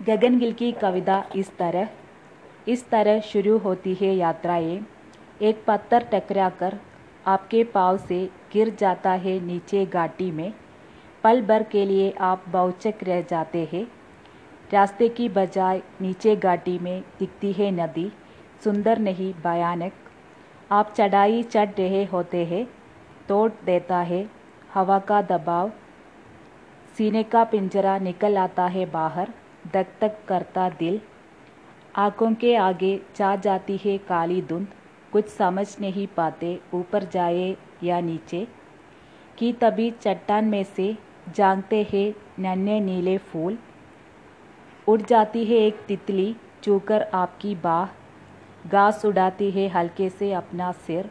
गगनगिल की कविता इस तरह इस तरह शुरू होती है यात्राएँ एक पत्थर टकराकर आपके पाँव से गिर जाता है नीचे घाटी में पल भर के लिए आप बहुचक रह जाते हैं रास्ते की बजाय नीचे घाटी में दिखती है नदी सुंदर नहीं भयानक आप चढ़ाई चढ़ रहे होते हैं तोड़ देता है हवा का दबाव सीने का पिंजरा निकल आता है बाहर धक धक करता दिल। आँखों के आगे जा जाती है काली धुंध। कुछ समझ नहीं पाते ऊपर जाए या नीचे। कि तभी चट्टान में से जागते हैं नन्हे नीले फूल। उड़ जाती है एक तितली चूकर आपकी बाह। घास उड़ाती है हल्के से अपना सिर।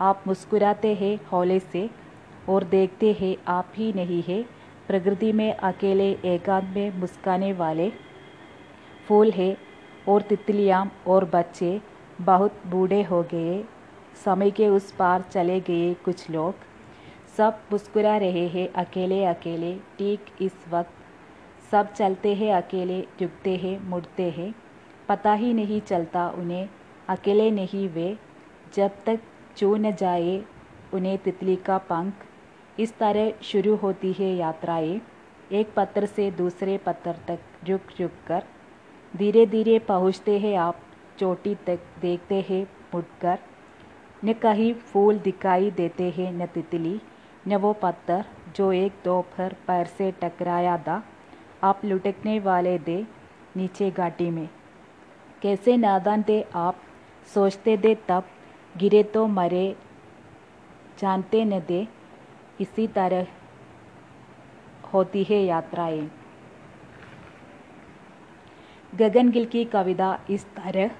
आप मुस्कुराते हैं हौले से और देखते हैं आप ही नहीं है। प्रकृति में अकेले, एकांत में मुस्काने वाले फूल है और तितलियाँ और बच्चे बहुत बूढ़े हो गए। समय के उस पार चले गए कुछ लोग। सब मुस्कुरा रहे हैं अकेले अकेले। ठीक इस वक्त सब चलते हैं अकेले रुकते हैं, मुड़ते हैं। पता ही नहीं चलता उन्हें, अकेले नहीं वे। जब तक चू न जाए उन्हें तितली का पंख इस तरह शुरू होती है यात्राएँ, एक पत्थर से दूसरे पत्थर तक रुक रुक कर। धीरे धीरे पहुँचते हैं आप, चोटी तक देखते हैं, मुड़कर। न कहीं फूल दिखाई देते हैं, न तितली, न वो पत्थर जो एक दोपहर पैर से टकराया था। आप लुटकने वाले दे नीचे घाटी में। कैसे नादान थे आप, सोचते दे तब। गिरे तो मरे, जानते न दे इसी तरह होती है यात्राएं गगनगिल की कविता इस तरह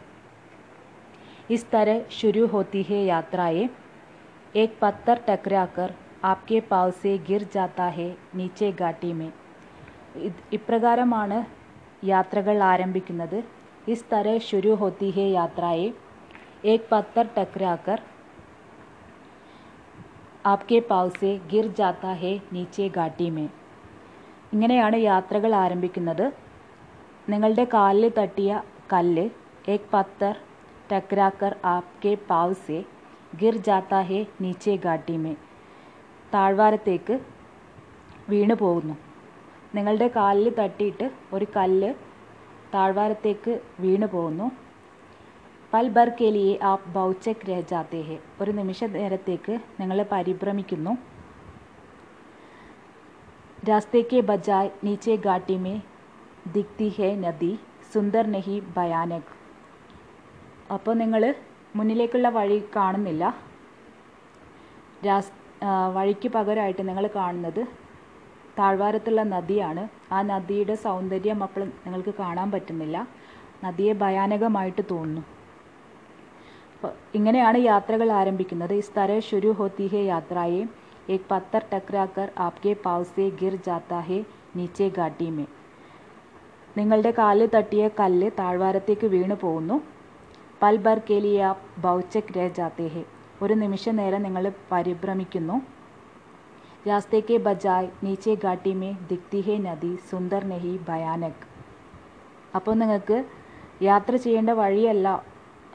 इस तरह शुरू होती है यात्राएं एक पत्थर टकराकर आपके पाव से गिर जाता है നീച്ചെ ഘാട്ടി में ഇപ്രകാരമാണ് യാത്രകൾ ആരംഭിക്കുന്നത് ഇസ് തര ശുരു ഹോത്തി ഹെ യാത്രയെ ഏക് പത്തർ ടക്രാക്കർ ആപ്കെ से ഗിർ ജാത്ത ഹെ നീച്ചെ ഘാട്ടി മേ ഇങ്ങനെയാണ് യാത്രകൾ ആരംഭിക്കുന്നത്. നിങ്ങളുടെ കാലിൽ തട്ടിയ കല്ല് ഏക് പത്തർ ടക്രാക്കർ ആപ്കെ പാവ് സെ ഗിർ ജാത്ത ഹെ നീച്ചെ ഘാട്ടി മേ താഴ്വാരത്തേക്ക് വീണു പോകുന്നു. നിങ്ങളുടെ കാലിൽ തട്ടിയിട്ട് ഒരു കല്ല് താഴ്വാരത്തേക്ക് വീണു പോകുന്നു. പൽ ബർക്കേലിയെ ലിയെ ആപ് ബൗച്ചക് രഹ ജാത്തെ ഒരു നിമിഷ നേരത്തേക്ക് നിങ്ങൾ പരിഭ്രമിക്കുന്നു. രാസ്തേക്ക് ബജായ് നീച്ചെ ഗാട്ടിമേ ദിക്തി ഹെ നദി സുന്ദർ നെഹി ഭയാനക്. അപ്പോൾ നിങ്ങൾ മുന്നിലേക്കുള്ള വഴി കാണുന്നില്ല. രാസ് വഴിക്ക് പകരമായിട്ട് നിങ്ങൾ കാണുന്നത് താഴ്വാരത്തുള്ള നദിയാണ്. ആ നദിയുടെ സൗന്ദര്യം അപ്പോൾ നിങ്ങൾക്ക് കാണാൻ പറ്റുന്നില്ല. നദിയെ ഭയാനകമായിട്ട് തോന്നുന്നു. ഇങ്ങനെയാണ് യാത്രകൾ ആരംഭിക്കുന്നത്. ഇസ് തര ശുരു ഹോത്തി ഹെ യാത്രയെ ഏക് പത്തർ ടക്രാക്കർ ആപ്കെ से ഗിർ ജാത്താ ഹെ നീച്ചെ ഘാട്ടി മേ നിങ്ങളുടെ കാലിൽ തട്ടിയ കല്ല് താഴ്വാരത്തേക്ക് വീണു പോകുന്നു. പൽ ബർക്കേലിയ ബൗച്ചക് രേ ജാത്തേഹെ ഒരു നിമിഷ നേരം നിങ്ങൾ പരിഭ്രമിക്കുന്നു. രാസ്തേക്കെ ബജായ് നീച്ചെ ഘാട്ടി മേ ദിക്തി ഹെ നദി സുന്ദർ നെഹി ഭയാനക്. അപ്പോൾ നിങ്ങൾക്ക് യാത്ര ചെയ്യേണ്ട വഴിയല്ല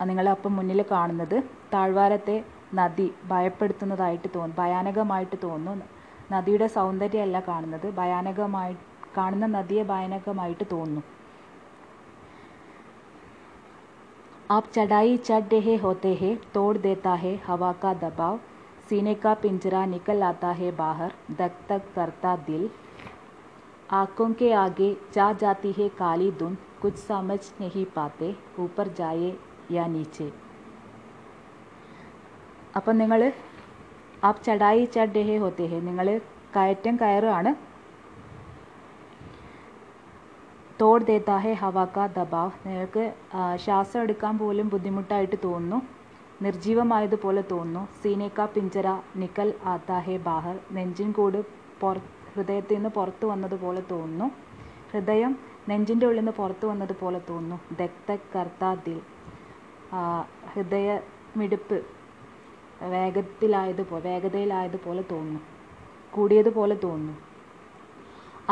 നിങ്ങൾ അപ്പം മുന്നിൽ കാണുന്നത് താഴ്വാരത്തെ നദി ഭയപ്പെടുത്തുന്നതായിട്ട് തോന്നും ഭയാനകമായിട്ട് തോന്നുന്നു നദിയുടെ സൗന്ദര്യമല്ല കാണുന്നത് ഭയാനകമായി കാണുന്ന നദിയെ ഭയാനകമായിട്ട് തോന്നുന്നു आप चढ़ाई चढ़ रहे होते हैं तोड़ देता है हवा का दबाव सीने का पिंजरा निकल आता है बाहर धक धक करता दिल आंखों के आगे जा जाती है काली धुंध कुछ समझ नहीं पाते ऊपर जाए या नीचे അപ്പം നിങ്ങൾ ആപ് ചടായി ചഡ് രഹേ ഹോത്തെ ഹെ നിങ്ങൾ കയറ്റം കയറുകയാണ് തോട് ദേത്താ ഹെ ഹവ കാ ദബാവ് നിങ്ങൾക്ക് ശ്വാസം എടുക്കാൻ പോലും ബുദ്ധിമുട്ടായിട്ട് തോന്നുന്നു നിർജീവമായതുപോലെ തോന്നുന്നു സീനേക്ക പിഞ്ചര നിക്കൽ ആത്താ ഹെ ബാഹർ നെഞ്ചിൻ കൂട് പുറ ഹൃദയത്തിൽ നിന്ന് പുറത്തു വന്നതുപോലെ തോന്നുന്നു ഹൃദയം നെഞ്ചിൻ്റെ ഉള്ളിൽ നിന്ന് പുറത്തു വന്നതുപോലെ തോന്നുന്നു ദക്ത കർത്താ ദിൽ ഹൃദയ മിടിപ്പ് വേഗത്തിലായതുപോലെ വേഗതയിലായതുപോലെ തോന്നുന്നു. കൂടിയതുപോലെ തോന്നുന്നു.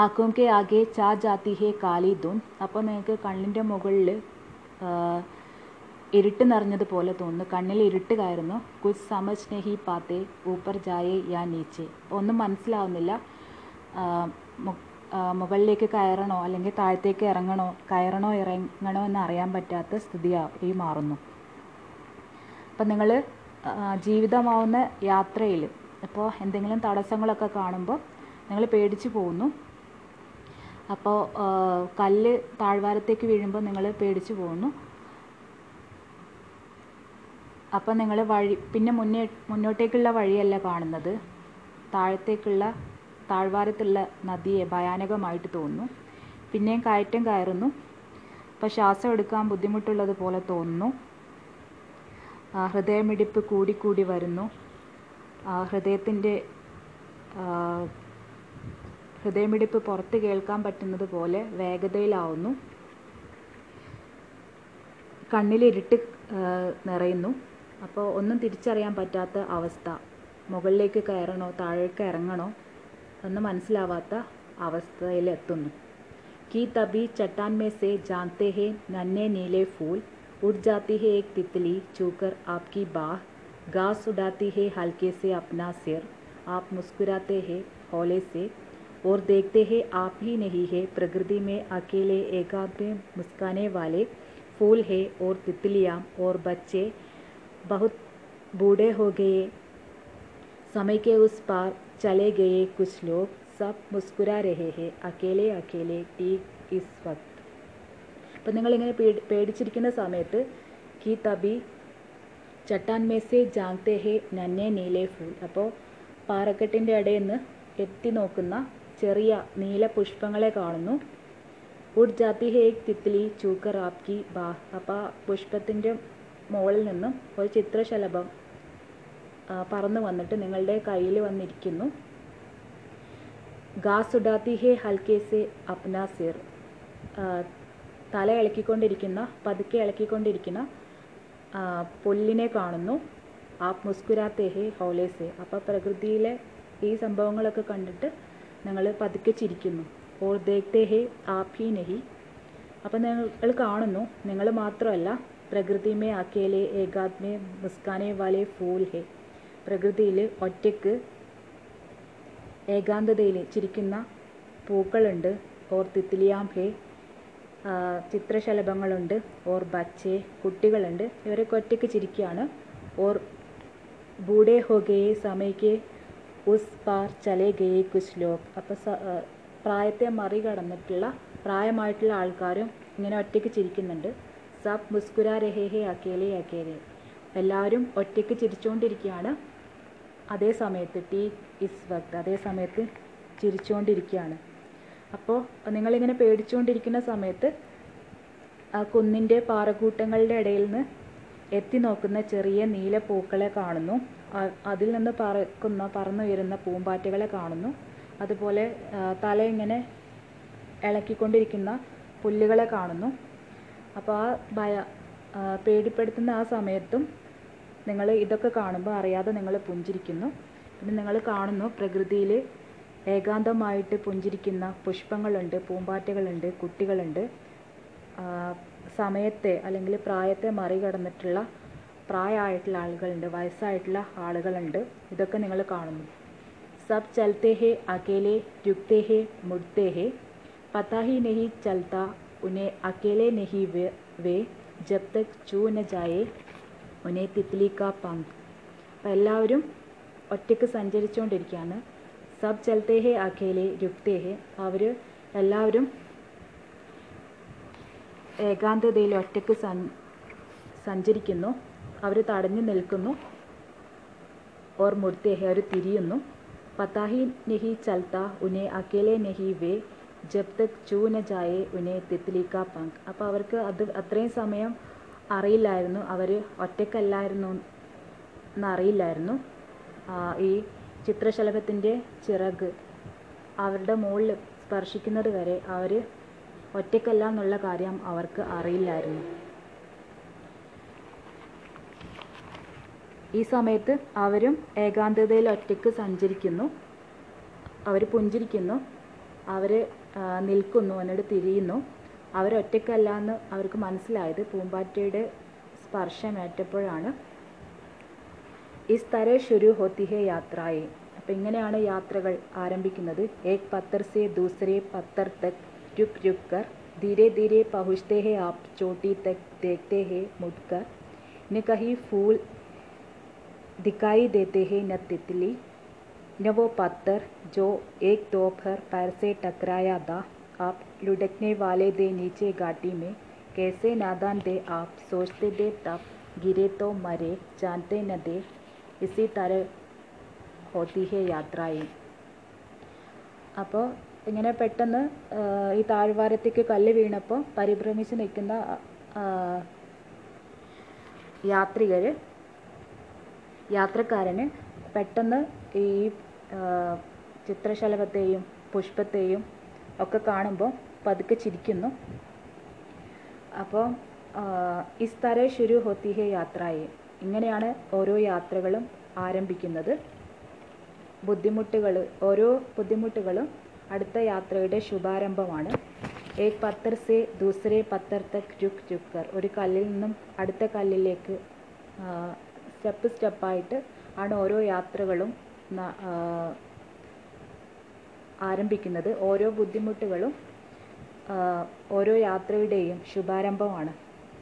ആക്കും കെ ആകെ ചാ ജാത്തി ഹേ കാലി ദുൻ. അപ്പോൾ നിങ്ങൾക്ക് കണ്ണിന്റെ മുകളിൽ ഇരുട്ട് നിറഞ്ഞതുപോലെ തോന്നുന്നു. കണ്ണിൽ ഇരുട്ട് കയറുന്നു. കുച്ച് സമജ് നെഹി പാത്തെ ഊപ്പർ ജായേ യാ നീച്ചെ. ഒന്നും മനസ്സിലാവുന്നില്ല. മുകളിലേക്ക് കയറണോ അല്ലെങ്കിൽ താഴത്തേക്ക് ഇറങ്ങണോ കയറണോ ഇറങ്ങണോ എന്ന് അറിയാൻ പറ്റാത്ത സ്ഥിതിയായി മാറുന്നു. അപ്പം നിങ്ങൾ ജീവിതമാവുന്ന യാത്രയിൽ ഇപ്പോൾ എന്തെങ്കിലും തടസ്സങ്ങളൊക്കെ കാണുമ്പോൾ നിങ്ങൾ പേടിച്ച് പോകുന്നു. അപ്പോൾ കല്ല് താഴ്വാരത്തേക്ക് വീഴുമ്പോൾ നിങ്ങൾ പേടിച്ച് പോകുന്നു. അപ്പോൾ നിങ്ങൾ വഴി പിന്നെ മുന്നേ മുന്നോട്ടേക്കുള്ള വഴിയല്ല കാണുന്നത്. താഴത്തേക്കുള്ള താഴ്വാരത്തുള്ള നദിയെ ഭയാനകമായിട്ട് തോന്നുന്നു. പിന്നെയും കയറ്റം കയറുന്നു. അപ്പോൾ ശ്വാസം എടുക്കാൻ ബുദ്ധിമുട്ടുള്ളത് പോലെ തോന്നുന്നു. ഹൃദയമിടിപ്പ് കൂടിക്കൂടി വരുന്നു. ഹൃദയത്തിന്റെ ഹൃദയമിടിപ്പ് പുറത്ത് കേൾക്കാൻ പറ്റുന്നത് പോലെ വേഗതയിലാവുന്നു. കണ്ണിലിരുട്ട് നിറയുന്നു. അപ്പോൾ ഒന്നും തിരിച്ചറിയാൻ പറ്റാത്ത അവസ്ഥ. മുകളിലേക്ക് കയറണോ താഴേക്ക് ഇറങ്ങണോ ഒന്നും മനസ്സിലാവാത്ത അവസ്ഥയിലെത്തുന്നു. കി തബി ചട്ടാൻ മേ സേ ജാൻത്തെ ഹേ നന്നേ നീലേ ഫൂൽ. उड़ जाती है एक तितली चूकर आपकी बाह, घास उड़ाती है हल्के से अपना सिर। आप मुस्कुराते हैं हौले से और देखते हैं आप ही नहीं है प्रकृति में अकेले एकांत में मुस्काने वाले फूल है और तितलियाँ और बच्चे बहुत बूढ़े हो गए। समय के उस पार चले गए कुछ लोग, सब मुस्कुरा रहे हैं। अकेले अकेले ठीक इस वक्त। അപ്പം നിങ്ങളിങ്ങനെ പേടി പേടിച്ചിരിക്കുന്ന സമയത്ത് കി തബി ചട്ടാൻ മേസെ ജാങ്തേ ഹേ നന്നെ നീലേ ഫൂൽ. അപ്പോൾ പാറക്കെട്ടിന്റെ ഇടയിൽ നിന്ന് എത്തി നോക്കുന്ന ചെറിയ നീല പുഷ്പങ്ങളെ കാണുന്നു. ഉഡ് ജാതി ഹേ തിത്ലി ചൂക്കർ ആപ്കി ബാ. അപ്പോൾ ആ പുഷ്പത്തിന്റെ മുകളിൽ നിന്നും ഒരു ചിത്രശലഭം പറന്നു വന്നിട്ട് നിങ്ങളുടെ കയ്യിൽ വന്നിരിക്കുന്നു. ഗാസ് ഉഡാത്തി ഹേ ഹൽക്കേസെ അപ്നാസിർ തല ഇളക്കിക്കൊണ്ടിരിക്കുന്ന പതുക്കെ ഇളക്കിക്കൊണ്ടിരിക്കുന്ന ആ, പുല്ലിനെ കാണുന്നു. ആപ് മുസ്കുരാത്തേ ഹേ ഹൗലെ സെ അപ്പോൾ പ്രകൃതിയിലെ ഈ സംഭവങ്ങളൊക്കെ കണ്ടിട്ട് ഞങ്ങൾ പതുക്കെ ചിരിക്കുന്നു. ഓർ ദേഖ്തേ ഹേ ആപ് ഹി നഹി അപ്പം നിങ്ങൾ കാണുന്നു നിങ്ങൾ മാത്രമല്ല പ്രകൃതിമേ അക്കേലെ ഏകാത്മേ മുസ്കാനെ വാലെ ഫൂൽ ഹേ പ്രകൃതിയിൽ ഒറ്റയ്ക്ക് ഏകാന്തതയിൽ ചിരിക്കുന്ന പൂക്കളുണ്ട്. ഓർ തിത്തിലിയാം ഹേ. ആ, ചിത്രശലഭങ്ങളുണ്ട്. ഓർ ബച്ചെ കുട്ടികളുണ്ട്. ഇവരൊക്കെ ഒറ്റയ്ക്ക് ചിരിക്കുകയാണ്. ഓർ ബൂഡേ ഹോ ഗയെ സമയ്ക്ക് ഉസ് പാർ ചലേ ഗേ കുസ് ലോക്. അപ്പോൾ പ്രായത്തെ മറികടന്നിട്ടുള്ള പ്രായമായിട്ടുള്ള ആൾക്കാരും ഇങ്ങനെ ഒറ്റയ്ക്ക് ചിരിക്കുന്നുണ്ട്. സബ് മുസ്കുരാ രഹേ ഹേ അക്കേലെ അക്കേലെ എല്ലാവരും ഒറ്റയ്ക്ക് ചിരിച്ചുകൊണ്ടിരിക്കുകയാണ് അതേ സമയത്ത് ടീ ഇസ് വക്ത് അതേ സമയത്ത് ചിരിച്ചുകൊണ്ടിരിക്കുകയാണ് അപ്പോൾ നിങ്ങളിങ്ങനെ പേടിച്ചുകൊണ്ടിരിക്കുന്ന സമയത്ത് ആ കുന്നിന്റെ പാറക്കൂട്ടങ്ങളുടെ ഇടയിൽ നിന്ന് എത്തി നോക്കുന്ന ചെറിയ നീല പൂക്കളെ കാണുന്നു. അതിൽ നിന്ന് പറക്കുന്ന പറന്നു വരുന്ന പൂമ്പാറ്റകളെ കാണുന്നു. അതുപോലെ തല ഇങ്ങനെ ഇളക്കിക്കൊണ്ടിരിക്കുന്ന പുല്ലുകളെ കാണുന്നു. അപ്പോൾ ആ ഭയ പേടിപ്പെടുത്തുന്ന ആ സമയത്തും നിങ്ങൾ ഇതൊക്കെ കാണുമ്പോൾ അറിയാതെ നിങ്ങൾ പുഞ്ചിരിക്കുന്നു. പിന്നെ നിങ്ങൾ കാണുന്നു പ്രകൃതിയിൽ ഏകാന്തമായിട്ട് പുഞ്ചിരിക്കുന്ന പുഷ്പങ്ങളുണ്ട് പൂമ്പാറ്റകളുണ്ട് കുട്ടികളുണ്ട്. സമയത്തെ അല്ലെങ്കിൽ പ്രായത്തെ മറികടന്നിട്ടുള്ള പ്രായമായിട്ടുള്ള ആളുകളുണ്ട് വയസ്സായിട്ടുള്ള ആളുകളുണ്ട്. ഇതൊക്കെ നിങ്ങൾ കാണുന്നു. സബ് ചലത്തെ അകേലെ അക്കേലെ രുക്തെ പതാഹി നെഹി ചൽത്ത ഉനെ അകേലെ നെഹി വേ വേ ജബ് തക് ചൂ ന ജായേ ഉനെ തിത്ലി കാ പങ്ക് അപ്പം എല്ലാവരും ഒറ്റയ്ക്ക് സഞ്ചരിച്ചുകൊണ്ടിരിക്കുകയാണ്. സബ് ചലത്തെ ഹെ അഖേലെ രുക്തേ ഹെ അവർ എല്ലാവരും ഏകാന്തതയിൽ ഒറ്റയ്ക്ക് സൻ സഞ്ചരിക്കുന്നു. അവർ തടഞ്ഞു നിൽക്കുന്നു. ഓർ മുർത്തേ ഹെ അവർ തിരിയുന്നു. പത്താഹി നെഹി ചൽത്ത ഉനെ അക്കേലെ നെഹി വേ. ജബ് തക് ചൂ ന ജായെ ഉനെ തെത്തിലിക്ക പങ്ക്. അപ്പോൾ അവർക്ക് അത് അത്രയും സമയം അറിയില്ലായിരുന്നു. അവർ ഒറ്റക്കല്ലായിരുന്നു എന്നറിയില്ലായിരുന്നു ഈ ചിത്രശലഭത്തിന്റെ ചിറക്. അവരുടെ മുകളിൽ സ്പർശിക്കുന്നത് വരെ അവർ ഒറ്റയ്ക്കല്ല എന്നുള്ള കാര്യം അവർക്ക് അറിയില്ലായിരുന്നു. ഈ സമയത്ത് അവരും ഏകാന്തതയിൽ ഒറ്റയ്ക്ക് സഞ്ചരിക്കുന്നു. അവർ പുഞ്ചിരിക്കുന്നു. അവർ നിൽക്കുന്നു എന്നിട്ട് തിരിയുന്നു. അവരൊറ്റയ്ക്കല്ല എന്ന് അവർക്ക് മനസ്സിലായത് പൂമ്പാറ്റയുടെ സ്പർശമേറ്റപ്പോഴാണ്. इस ഇസ് ശുരു ഹോത്തി ഹെ യാത്രായെ അപ്പോൾ यात्रा യാത്രകൾ ആരംഭിക്കുന്നത്. एक पत्र से दूसरे पत्र तक रुक रुक कर धीरे धीरे पहुँचते हैं आप चोटी तक देखते हैं मुड़कर न कहीं फूल दिखाई देते हैं न तितली न वो पत्थर जो एक दोपहर पैर से टकराया था आप लुढ़कने वाले दे नीचे घाटी में कैसे नादान दे आप सोचते दे तब गिरे तो मरे जानते न दे ഇസി തര होती है यात्राएं അപ്പോൾ ഇങ്ങനെ പെട്ടെന്ന് ഈ താഴ്വാരത്തേക്ക് കല്ല് വീണപ്പോൾ പരിഭ്രമിച്ച് നിൽക്കുന്ന യാത്രികർ യാത്രക്കാരന് പെട്ടെന്ന് ഈ ചിത്രശലഭത്തെയും പുഷ്പത്തെയും ഒക്കെ കാണുമ്പോൾ പതുക്കെ ചിരിക്കുന്നു. അപ്പോൾ ഇസ്തര ശുരു ഹോത്തി ഹെ യാത്രയെ. ഇങ്ങനെയാണ് ഓരോ യാത്രകളും ആരംഭിക്കുന്നത്. ബുദ്ധിമുട്ടുകൾ ഓരോ ബുദ്ധിമുട്ടുകളും അടുത്ത യാത്രയുടെ ശുഭാരംഭമാണ്. ഏക് പത്തർ സെ ദൂസരെ പത്തർ തക് രുക് രുക്കർ ഒരു കല്ലിൽ നിന്നും അടുത്ത കല്ലിലേക്ക് സ്റ്റെപ്പ് സ്റ്റെപ്പായിട്ട് ആണ് ഓരോ യാത്രകളും ആരംഭിക്കുന്നത്. ഓരോ ബുദ്ധിമുട്ടുകളും ഓരോ യാത്രയുടെയും ശുഭാരംഭമാണ്.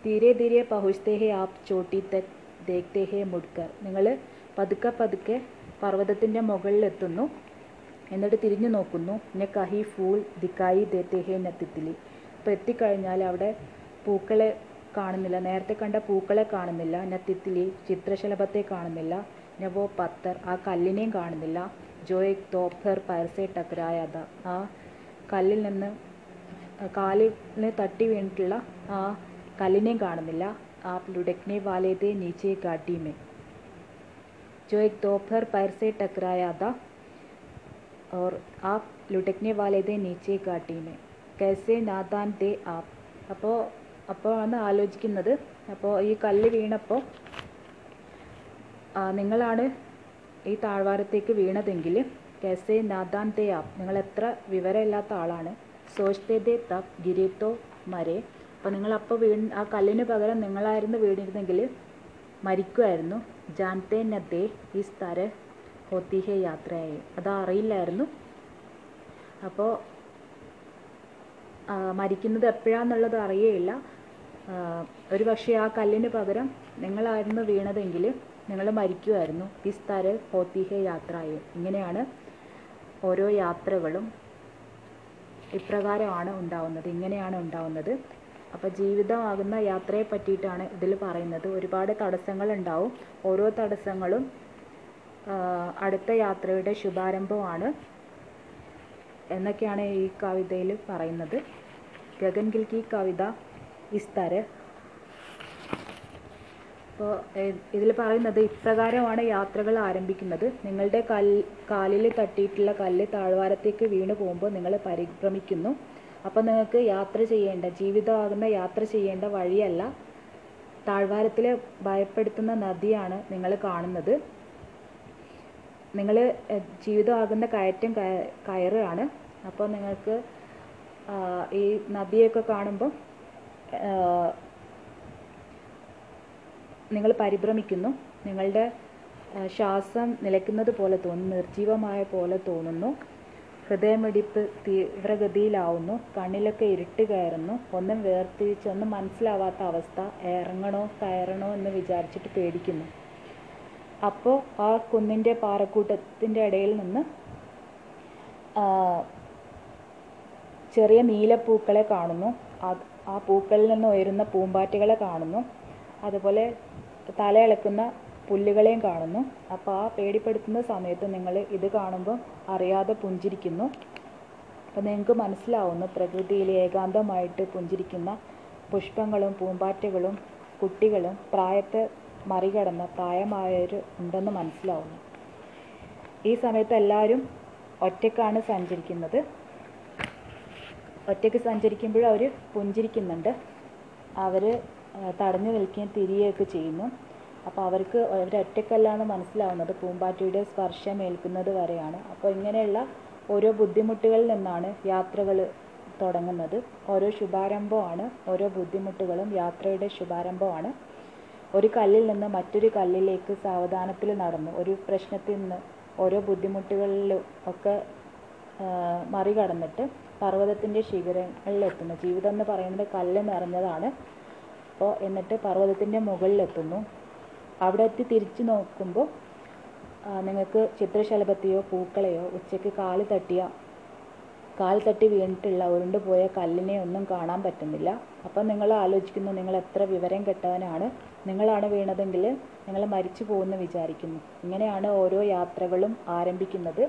ധീരെ ധീരെ പഹുസ്തേഹെ ആപ് ചോട്ടി തെക് ദേഖ്തേ ഹേ മുഡ്കർ നിങ്ങൾ പതുക്കെ പതുക്കെ പർവതത്തിന്റെ മുകളിലെത്തുന്നു. എന്നിട്ട് തിരിഞ്ഞു നോക്കുന്നു. പിന്നെ കഹി ഫൂൾ ദിക്കായി ദേത്തേഹേ നത്തിത്തിലി. അപ്പോൾ എത്തിക്കഴിഞ്ഞാൽ അവിടെ പൂക്കളെ കാണുന്നില്ല. നേരത്തെ കണ്ട പൂക്കളെ കാണുന്നില്ല. നത്തിത്തിലി ചിത്രശലഭത്തെ കാണുന്നില്ല. നവോ പത്തർ ആ കല്ലിനെയും കാണുന്നില്ല. ജോയ് തോപ്പർ പരസെ ടക്രായത ആ കല്ലിൽ നിന്ന് കാലിന് തട്ടി വീണിട്ടുള്ള ആ കല്ലിനെയും കാണുന്നില്ല. ആ ലുഡക്നെ വാലേതെ നീച്ചെ ഗാട്ടി മേ जो एक दोपहर पैर से टकराया था और आप लुटकने वाले थे नीचे घाटी में कैसे നാദാൻ ദേ ആപ്പ് അപ്പോൾ അപ്പോൾ ആണ് ആലോചിക്കുന്നത് അപ്പോൾ ഈ കല്ല് വീണപ്പോൾ നിങ്ങളാണ് ഈ താഴ്വാരത്തേക്ക് വീണതെങ്കിൽ കേസെ നാദാൻ ദേ ആപ്പ് നിങ്ങൾ എത്ര വിവരമില്ലാത്ത ആളാണ് സോച്ച്തേ ദേ തപ് ഗിരിത്തോ മരെ അപ്പോൾ വീ ആ കല്ലിന് പകരം നിങ്ങളായിരുന്നു വീണിരുന്നെങ്കിൽ മരിക്കുമായിരുന്നു ജാൻതേ നദേ ഇസ് തര യാത്രയായി. അത് അറിയില്ലായിരുന്നു അപ്പോൾ മരിക്കുന്നത് എപ്പോഴാന്നുള്ളത് അറിയേയില്ല. ഒരു പക്ഷേ ആ കല്ലിന് പകരം നിങ്ങളായിരുന്നു വീണതെങ്കിൽ നിങ്ങൾ മരിക്കുമായിരുന്നു ഇസ് തര ഹോത്തി ഹേ യാത്രയായി. ഇങ്ങനെയാണ് ഓരോ യാത്രകളും ഇപ്രകാരമാണ് ഉണ്ടാവുന്നത്. ഇങ്ങനെയാണ് ഉണ്ടാവുന്നത്. അപ്പോൾ ജീവിതമാകുന്ന യാത്രയെ പറ്റിയിട്ടാണ് ഇതിൽ പറയുന്നത്. ഒരുപാട് തടസ്സങ്ങൾ ഉണ്ടാവും ഓരോ തടസ്സങ്ങളും അടുത്ത യാത്രയുടെ ശുഭാരംഭമാണ് എന്നൊക്കെയാണ് ഈ കവിതയിൽ പറയുന്നത്. ഗഗൻ ഗിൽ കി കവിത ഇസ്തര അപ്പോൾ ഇതിൽ പറയുന്നത് ഇപ്രകാരമാണ് യാത്രകൾ ആരംഭിക്കുന്നത്. നിങ്ങളുടെ കൽ കാലിൽ തട്ടിയിട്ടുള്ള കല്ല് താഴ്വാരത്തേക്ക് വീണു പോകുമ്പോൾ നിങ്ങൾ പരിഭ്രമിക്കുന്നു. അപ്പോൾ നിങ്ങൾക്ക് യാത്ര ചെയ്യേണ്ട ജീവിതമാകുന്ന യാത്ര ചെയ്യേണ്ട വഴിയല്ല താഴ്വാരത്തിൽ ഭയപ്പെടുത്തുന്ന നദിയാണ് നിങ്ങൾ കാണുന്നത്. നിങ്ങൾ ജീവിതമാകുന്ന കയറ്റം കയറുകയാണ്. അപ്പോൾ നിങ്ങൾക്ക് ഈ നദിയൊക്കെ കാണുമ്പോൾ നിങ്ങൾ പരിഭ്രമിക്കുന്നു. നിങ്ങളുടെ ശ്വാസം നിലയ്ക്കുന്നത് പോലെ തോന്നുന്നു നിർജീവമായ പോലെ തോന്നുന്നു. ഹൃദയമിടിപ്പ് തീവ്രഗതിയിലാവുന്നു. കണ്ണിലൊക്കെ ഇരുട്ട് കയറുന്നു. ഒന്നും വേർതിരിച്ച് ഒന്നും മനസ്സിലാവാത്ത അവസ്ഥ. ഇറങ്ങണോ കയറണോ എന്ന് വിചാരിച്ചിട്ട് പേടിക്കുന്നു. അപ്പോൾ ആ കുന്നിന്റെ പാറക്കൂട്ടത്തിന്റെ ഇടയിൽ നിന്ന് ചെറിയ നീലപ്പൂക്കളെ കാണുന്നു. ആ പൂക്കളിൽ നിന്ന് ഉയരുന്ന പൂമ്പാറ്റകളെ കാണുന്നു. അതുപോലെ തലയിളക്കുന്ന പുല്ലുകളെയും കാണുന്നു. അപ്പോൾ ആ പേടിപ്പെടുത്തുന്ന സമയത്ത് നിങ്ങൾ ഇത് കാണുമ്പോൾ അറിയാതെ പുഞ്ചിരിക്കുന്നു. അപ്പോൾ നിങ്ങൾക്ക് മനസ്സിലാവുന്നു പ്രകൃതിയിൽ ഏകാന്തമായിട്ട് പുഞ്ചിരിക്കുന്ന പുഷ്പങ്ങളും പൂമ്പാറ്റകളും കുട്ടികളും പ്രായത്തെ മറികടന്ന പ്രായമായവർ ഉണ്ടെന്ന് മനസ്സിലാവുന്നു. ഈ സമയത്ത് എല്ലാവരും ഒറ്റക്കാണ് സഞ്ചരിക്കുന്നത്. ഒറ്റയ്ക്ക് സഞ്ചരിക്കുമ്പോഴും അവർ പുഞ്ചിരിക്കുന്നുണ്ട്. അവർ തടഞ്ഞു നിൽക്കുകയും തിരിയുകയൊക്കെ ചെയ്യുന്നു. അപ്പോൾ അവർക്ക് ഒരൊറ്റക്കല്ലാന്ന് മനസ്സിലാവുന്നത് പൂമ്പാറ്റയുടെ സ്പർശം ഏൽക്കുന്നത് വരെയാണ്. അപ്പോൾ ഇങ്ങനെയുള്ള ഓരോ ബുദ്ധിമുട്ടുകളിൽ നിന്നാണ് യാത്രകൾ തുടങ്ങുന്നത്. ഓരോ ശുഭാരംഭമാണ് ഓരോ ബുദ്ധിമുട്ടുകളും യാത്രയുടെ ശുഭാരംഭമാണ്. ഒരു കല്ലിൽ നിന്ന് മറ്റൊരു കല്ലിലേക്ക് സാവധാനത്തിൽ നടന്നു. ഒരു പ്രശ്നത്തിൽ നിന്ന് ഓരോ ബുദ്ധിമുട്ടുകളിലും ഒക്കെ മറികടന്നിട്ട് പർവതത്തിന്റെ ശിഖരങ്ങളിലെത്തുന്നു ജീവിതം എന്ന് പറയുന്നത് കല്ല് നിറഞ്ഞതാണ്. അപ്പോൾ എന്നിട്ട് പർവതത്തിന്റെ മുകളിലെത്തുന്നു. അവിടെ എത്തി തിരിച്ചു നോക്കുമ്പോൾ നിങ്ങൾക്ക് ചിത്രശലഭത്തെയോ പൂക്കളെയോ ഉച്ചയ്ക്ക് കാൽ തട്ടിയ കാൽ തട്ടി വീണിട്ടുള്ള ഉരുണ്ടുപോയ കല്ലിനെ ഒന്നും കാണാൻ പറ്റുന്നില്ല. അപ്പം നിങ്ങൾ ആലോചിക്കുന്നു നിങ്ങൾ എത്ര വിവരം കെട്ടവനാണ് നിങ്ങളാണ് വീണതെങ്കിൽ നിങ്ങൾ മരിച്ചു പോകുമെന്ന് വിചാരിക്കുന്നു. ഇങ്ങനെയാണ് ഓരോ യാത്രകളും ആരംഭിക്കുന്നത്.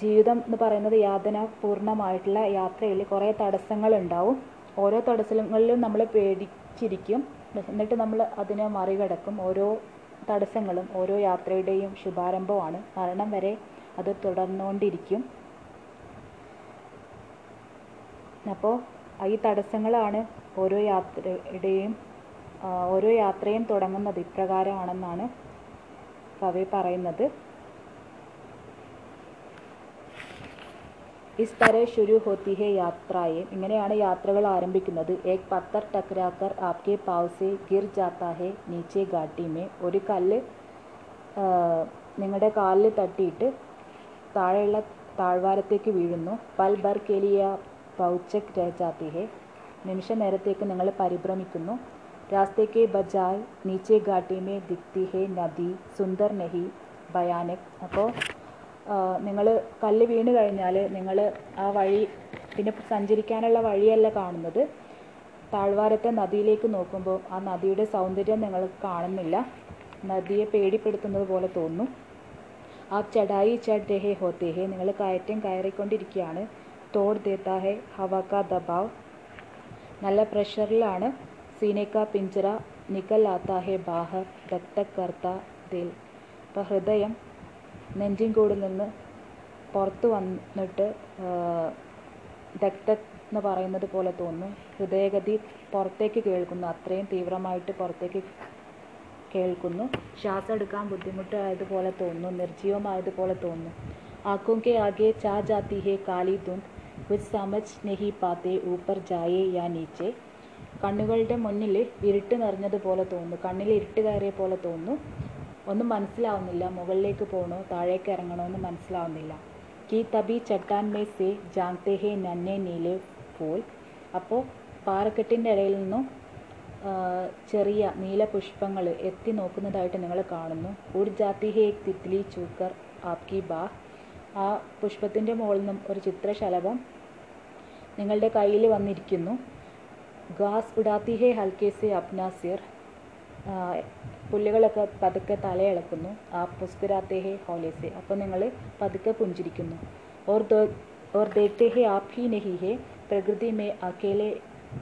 ജീവിതം എന്ന് പറയുന്നത് യാതനാപൂർണമായിട്ടുള്ള യാത്രയിൽ കുറേ തടസ്സങ്ങളുണ്ടാവും. ഓരോ തടസ്സങ്ങളിലും നമ്മൾ പേടിച്ചിരിക്കും. എന്നിട്ട് നമ്മൾ അതിനെ മറികടക്കും. ഓരോ തടസ്സങ്ങളും ഓരോ യാത്രയുടെയും ശുഭാരംഭമാണ്. മരണം വരെ അത് തുടർന്നുകൊണ്ടിരിക്കും അപ്പോൾ ഈ തടസ്സങ്ങളാണ് ഓരോ യാത്രയുടെയും ഓരോ യാത്രയും തുടങ്ങുന്നത്. ഇപ്രകാരമാണെന്നാണ് കവി പറയുന്നത്. ഇസ് തര ശുരു ഹോത്തി ഹെ യാത്രയെ. ഇങ്ങനെയാണ് യാത്രകൾ ആരംഭിക്കുന്നത്. ഏക് പത്തർ ടക്രാക്കർ ആപ്കെ പാവ് സെ ഗിർ ജാത്താ ഹെ നീച്ചെ ഘാട്ടി മേ. ഒരു കല്ല് നിങ്ങളുടെ കാലിൽ തട്ടിയിട്ട് താഴെയുള്ള താഴ്വാരത്തേക്ക് വീഴുന്നു. പൽ ബർ കെലിയ പൗച്ചക് രഹജാത്തി ഹെ. നിമിഷ നേരത്തേക്ക് നിങ്ങൾ പരിഭ്രമിക്കുന്നു. രാസ്തേക്ക് ബജായ് നീച്ചെ ഘാട്ടി മേ ദിക്തി ഹെ നദി സുന്ദർ നഹി ഭയാനക്. അപ്പോൾ നിങ്ങൾ കല്ല് വീണ് കഴിഞ്ഞാൽ നിങ്ങൾ ആ വഴി പിന്നെ സഞ്ചരിക്കാനുള്ള വഴിയല്ല കാണുന്നത്. താഴ്വാരത്തെ നദിയിലേക്ക് നോക്കുമ്പോൾ ആ നദിയുടെ സൗന്ദര്യം നിങ്ങൾ കാണുന്നില്ല. നദിയെ പേടിപ്പെടുത്തുന്നത് പോലെ തോന്നും ആ ചടായി ചഡ് രഹേ ഹോത്തേ ഹേ നിങ്ങൾ കയറ്റം കയറിക്കൊണ്ടിരിക്കുകയാണ്. തോട് ദേത്താ ഹെ ഹവാക്ക ദബാവ്. നല്ല പ്രഷറിലാണ്. സീനേക്ക പിഞ്ചറ നിക്കൽ ആത്താ ഹെ ബാഹർ ധക് കർത്ത ദിൽ. അപ്പോൾ ഹൃദയം നെഞ്ചിൻകൂടിൽ നിന്ന് പുറത്ത് വന്നിട്ട് ധക് എന്ന് പറയുന്നത് പോലെ തോന്നും ഹൃദയഗതി പുറത്തേക്ക് കേൾക്കുന്നു. അത്രയും തീവ്രമായിട്ട് പുറത്തേക്ക് കേൾക്കുന്നു. ശ്വാസം എടുക്കാൻ ബുദ്ധിമുട്ടായതുപോലെ തോന്നുന്നു. നിർജീവമായതുപോലെ തോന്നുന്നു. ആഖോം കെ ആകെ ചാ ജാത്തി ഹേ കാലി തുണ്ട് കുച്ച് സമജ് നെഹി പാത്തെ ഊപ്പർ ജായേ യാ നീച്ചേ. കണ്ണുകളുടെ മുന്നിൽ ഇരുട്ട് നിറഞ്ഞതുപോലെ തോന്നുന്നു. കണ്ണിൽ ഇരുട്ട് കയറിയ പോലെ തോന്നുന്നു. ഒന്നും മനസ്സിലാവുന്നില്ല. മുകളിലേക്ക് പോകണോ താഴേക്ക് ഇറങ്ങണോ എന്ന് മനസ്സിലാവുന്നില്ല. കീ തബി ചട്ടാൻ മേ സേ ജാങ്തേ ഹേ നന്നെ നീലെ പോൽ. അപ്പോൾ പാറക്കെട്ടിന്റെ ഇടയിൽ നിന്നും ചെറിയ നീല പുഷ്പങ്ങൾ എത്തി നോക്കുന്നതായിട്ട് നിങ്ങൾ കാണുന്നു. ഒരു ജാതി ഹേ തിത്ലി ചൂക്കർ ആപ്കി ബാ. ആ പുഷ്പത്തിന്റെ മുകളിൽ നിന്നും ഒരു ചിത്രശലഭം നിങ്ങളുടെ കയ്യിൽ വന്നിരിക്കുന്നു. ഗാസ് ഉഡാത്തി ഹേ ഹൽക്കെ സെ അപ്ന സിർ. ആ, പുല്ലുകളൊക്കെ പതുക്കെ തലയിളക്കുന്നു ആ പുസ്കുരാത്തെ ഹേ ഹോലെ സെ അപ്പോൾ നിങ്ങൾ പതുക്കെ പുഞ്ചിരിക്കുന്നു ഓർ ദോ और देखते ही आप ही नहीं है प्रकृति में अकेले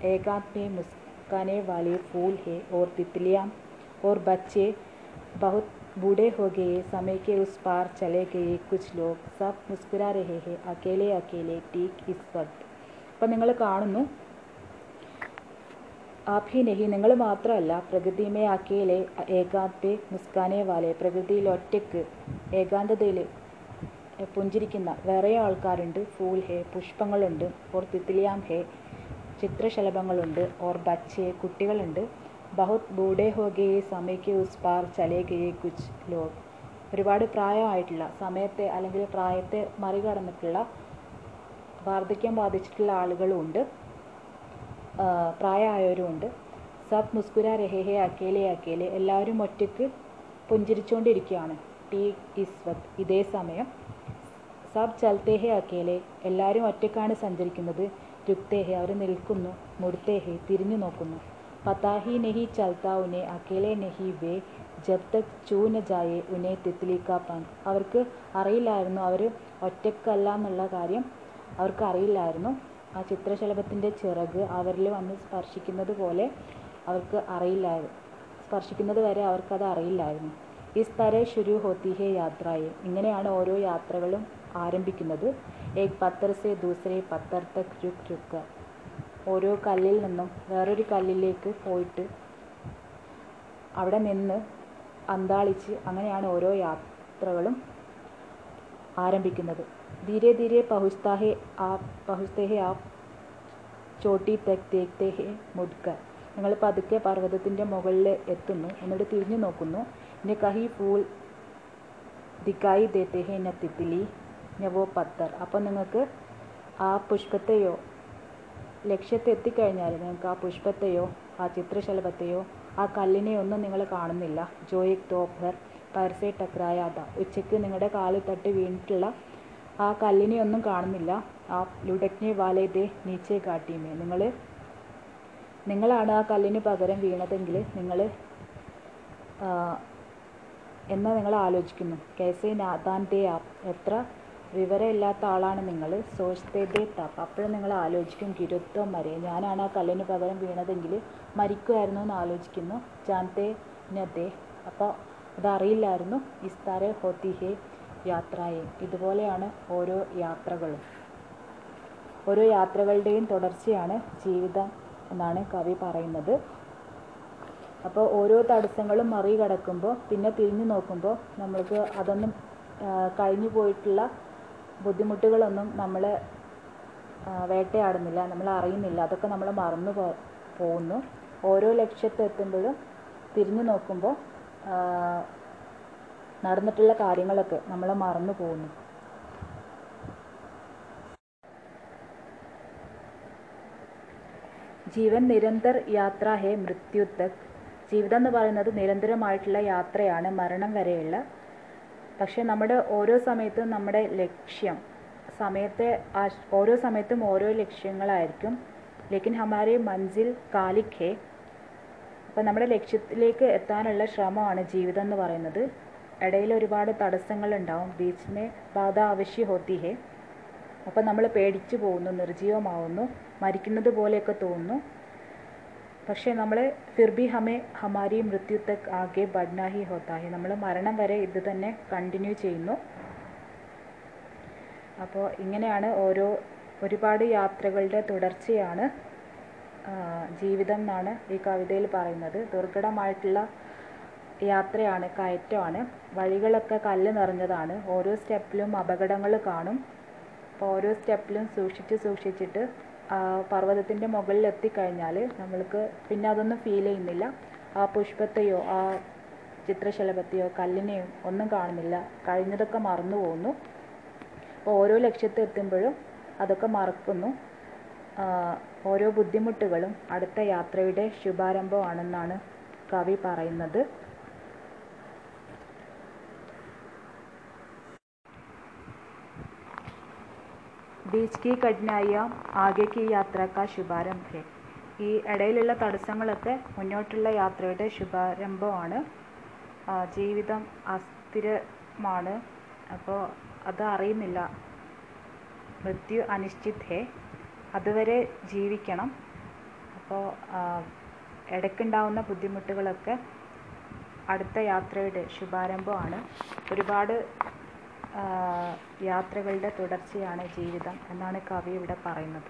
एकांत में मुस्काने वाले फूल है और तितलियाँ और बच्चे बहुत बूढ़े हो गए समय के उस पार चले गए कुछ लोग सब मुस्कुरा रहे हैं अकेले अकेले ठीक इस वक्त അപ്പം നിങ്ങൾ കാണുന്നു ആപ് ഹി നഹി നിങ്ങൾ മാത്രമല്ല പ്രകൃതിമേ ആക്കിയിലെ ഏകാന്തെ മുസ്കാനെ വാലെ പ്രകൃതിയിൽ ഒറ്റയ്ക്ക് ഏകാന്തതയിൽ പുഞ്ചിരിക്കുന്ന വേറെ ആൾക്കാരുണ്ട്. ഫൂൽ ഹേ പുഷ്പങ്ങളുണ്ട്. ഓർ തിത്തിലിയാം ഹേ ചിത്രശലഭങ്ങളുണ്ട്. ഓർ ബച്ചെ കുട്ടികളുണ്ട്. ബഹുത് ബൂഡേ ഹോഗേ സമയക്ക് ഉസ് പാർ ചലേ ഗയെ കുച്ച് ലോഗ് ഒരുപാട് പ്രായമായിട്ടുള്ള സമയത്തെ അല്ലെങ്കിൽ പ്രായത്തെ മറികടന്നിട്ടുള്ള വാർദ്ധക്യം ബാധിച്ചിട്ടുള്ള ആളുകളുമുണ്ട് ആ, പ്രായമായവരുമുണ്ട്. സബ് മുസ്കുര രഹേഹെ അക്കേലെ അക്കേലെ എല്ലാവരും ഒറ്റയ്ക്ക് പുഞ്ചിരിച്ചുകൊണ്ടിരിക്കുകയാണ് ടി ഇസ്വത് ഇതേ സമയം സബ് ചൽത്തേഹെ അക്കേലെ എല്ലാവരും ഒറ്റയ്ക്കാണ് സഞ്ചരിക്കുന്നത്. രുക്തേഹെ അവർ നിൽക്കുന്നു. മുടുത്തേഹെ തിരിഞ്ഞു നോക്കുന്നു. പതാഹി നെഹി ചൽത്ത ഉനെ അക്കേലെ നെഹി വേ ജബ് തക് ചൂന ജായെ ഉനെ തിത്ലിക്കാപ്പാൻ അവർക്ക് അറിയില്ലായിരുന്നു. അവർ ഒറ്റക്കല്ല എന്നുള്ള കാര്യം അവർക്ക് അറിയില്ലായിരുന്നു. ആ ചിത്രശലഭത്തിന്റെ ചിറക് അവരിൽ വന്ന് സ്പർശിക്കുന്നത് പോലെ അവർക്ക് അറിയില്ലായിരുന്നു. സ്പർശിക്കുന്നത് വരെ അവർക്കത് അറിയില്ലായിരുന്നു. ഈ തര ശുരു ഹോത്തി ഹേ യാത്രയെ. ഇങ്ങനെയാണ് ഓരോ യാത്രകളും ആരംഭിക്കുന്നത്. ഏക് പത്തർ സെ ദൂസരെ പത്തർ തക് രുക് രുക്ക്. ഓരോ കല്ലിൽ നിന്നും വേറൊരു കല്ലിലേക്ക് പോയിട്ട് അവിടെ നിന്ന് അന്താളിച്ച് അങ്ങനെയാണ് ഓരോ യാത്രകളും ആരംഭിക്കുന്നത് धीरे धीरे पहुँचता है आप पहुँचते हैं आप ചോട്ടി തക് ദേഖ്തേ ഹേ മുഡ്കർ നിങ്ങൾ പതുക്കെ പർവ്വതത്തിൻ്റെ മുകളിൽ എത്തുന്നു എന്നിട്ട് തിരിഞ്ഞു നോക്കുന്നു നെ കഹി ഫൂൾ ദിക്കായി ദേത്തെ ഹേ ന തിത്തിലി ന വോ പത്തർ അപ്പോൾ നിങ്ങൾക്ക് ആ പുഷ്പത്തെയോ ലക്ഷ്യത്തെ എത്തിക്കഴിഞ്ഞാൽ നിങ്ങൾക്ക് ആ പുഷ്പത്തെയോ ആ ചിത്രശലഭത്തെയോ ആ കല്ലിനെയോ ഒന്നും നിങ്ങൾ കാണുന്നില്ല ജോയിക് തോപ്പർ പരസെ ടക്രായാത ഉച്ചയ്ക്ക് നിങ്ങളുടെ കാലിൽ തട്ടി വീണിട്ടുള്ള ആ കല്ലിനെ ഒന്നും കാണുന്നില്ല. ആ ലുഡക്നെ വാലേതെ നീച്ചേ കാട്ടിയുമേ. നിങ്ങൾ നിങ്ങളാണ് ആ കല്ലിന് പകരം വീണതെങ്കിൽ നിങ്ങൾ എന്ന് നിങ്ങൾ ആലോചിക്കുന്നു? കേസെ നാദാൻ ദേ ആപ്പ് എത്ര വിവരമില്ലാത്ത ആളാണ് നിങ്ങൾ സോഷ്തേ ദേ താപ്പ് അപ്പോഴും നിങ്ങൾ ആലോചിക്കും ഗിരുത്വം മരെ ഞാനാണ് ആ കല്ലിന് പകരം വീണതെങ്കിൽ മരിക്കുമായിരുന്നു എന്ന് ആലോചിക്കുന്നു ജാൻതേ നദേ അപ്പോൾ അതറിയില്ലായിരുന്നു. ഇസ്താരെ ഹോത്തി ഹേ യാത്രയെ. ഇതുപോലെയാണ് ഓരോ യാത്രകളും. ഓരോ യാത്രകളുടെയും തുടർച്ചയാണ് ജീവിതം എന്നാണ് കവി പറയുന്നത്. അപ്പോൾ ഓരോ തടസ്സങ്ങളും മറികടക്കുമ്പോൾ പിന്നെ തിരിഞ്ഞു നോക്കുമ്പോൾ നമ്മൾക്ക് അതൊന്നും കഴിഞ്ഞു പോയിട്ടുള്ള ബുദ്ധിമുട്ടുകളൊന്നും നമ്മൾ വേട്ടയാടുന്നില്ല നമ്മൾ അറിയുന്നില്ല. അതൊക്കെ നമ്മൾ മറന്നു പോ പോകുന്നു. ഓരോ ലക്ഷ്യത്തെത്തുമ്പോഴും തിരിഞ്ഞു നോക്കുമ്പോൾ നടന്നിട്ടുള്ള കാര്യങ്ങളൊക്കെ നമ്മൾ മറന്നു പോകുന്നു. ജീവൻ നിരന്തർ യാത്ര ഹേ മൃത്യു തക് ജീവിതം എന്ന് പറയുന്നത് നിരന്തരമായിട്ടുള്ള യാത്രയാണ് മരണം വരെയുള്ള. പക്ഷെ നമ്മുടെ ഓരോ സമയത്തും നമ്മുടെ ലക്ഷ്യം സമയത്തെ ഓരോ സമയത്തും ഓരോ ലക്ഷ്യങ്ങളായിരിക്കും. ലേക്കിൻ ഹമാരെ മഞ്ചിൽ കാലിക് ഹേ അപ്പം നമ്മുടെ ലക്ഷ്യത്തിലേക്ക് എത്താനുള്ള ശ്രമമാണ് ജീവിതം എന്ന് പറയുന്നത്. ഇടയിൽ ഒരുപാട് തടസ്സങ്ങളുണ്ടാവും. ബീച്ചിനെ ബാധ ആവശ്യ ഹോത്തി ഹേ അപ്പം നമ്മൾ പേടിച്ചു പോകുന്നു നിർജീവമാവുന്നു മരിക്കുന്നത് പോലെയൊക്കെ തോന്നുന്നു. പക്ഷേ നമ്മൾ ഫിർബി ഹമേ ഹമാരി മൃത്യു ആകെ ബഡ്നാഹി ഹോത്താഹി. നമ്മൾ മരണം വരെ ഇത് തന്നെ കണ്ടിന്യൂ ചെയ്യുന്നു. അപ്പോൾ ഇങ്ങനെയാണ് ഓരോ ഒരുപാട് യാത്രകളുടെ തുടർച്ചയാണ്. ജീവിതം എന്നാണ് ഈ കവിതയിൽ പറയുന്നത്. ദുർഘടമായിട്ടുള്ള യാത്രയാണ് കയറ്റമാണ്. വഴികളൊക്കെ കല്ല് നിറഞ്ഞതാണ്. ഓരോ സ്റ്റെപ്പിലും അപകടങ്ങൾ കാണും. അപ്പോൾ ഓരോ സ്റ്റെപ്പിലും സൂക്ഷിച്ച് സൂക്ഷിച്ചിട്ട് പർവതത്തിന്റെ മുകളിൽ എത്തിക്കഴിഞ്ഞാൽ നമ്മൾക്ക് പിന്നെ അതൊന്നും ഫീൽ ചെയ്യുന്നില്ല. ആ പുഷ്പത്തെയോ ആ ചിത്രശലഭത്തെയോ കല്ലിനെയോ ഒന്നും കാണുന്നില്ല. കഴിഞ്ഞതൊക്കെ മറന്നു പോകുന്നു അപ്പോൾ ഓരോ ലക്ഷ്യത്തെത്തുമ്പോഴും അതൊക്കെ മറക്കുന്നു. ഓരോ ബുദ്ധിമുട്ടുകളും അടുത്ത യാത്രയുടെ ശുഭാരംഭമാണെന്നാണ് കവി പറയുന്നത്. ബീച്ച് കി കഠിനായ ആകെ കി യാത്ര കാ ശുഭാരംഭ. ഈ ഇടയിലുള്ള തടസ്സങ്ങളൊക്കെ മുന്നോട്ടുള്ള യാത്രയുടെ ശുഭാരംഭമാണ്. ജീവിതം അസ്ഥിരമാണ്. അപ്പോൾ അത് അറിയുന്നില്ല. മൃത്യു അനിശ്ചിത്. ഹേ അതുവരെ ജീവിക്കണം. അപ്പോൾ ഇടയ്ക്കുണ്ടാവുന്ന ബുദ്ധിമുട്ടുകളൊക്കെ അടുത്ത യാത്രയുടെ ശുഭാരംഭമാണ്. ഒരുപാട് യാത്രകളുടെ തുടർച്ചയാണ് ജീവിതം എന്നാണ് കവി ഇവിടെ പറയുന്നത്.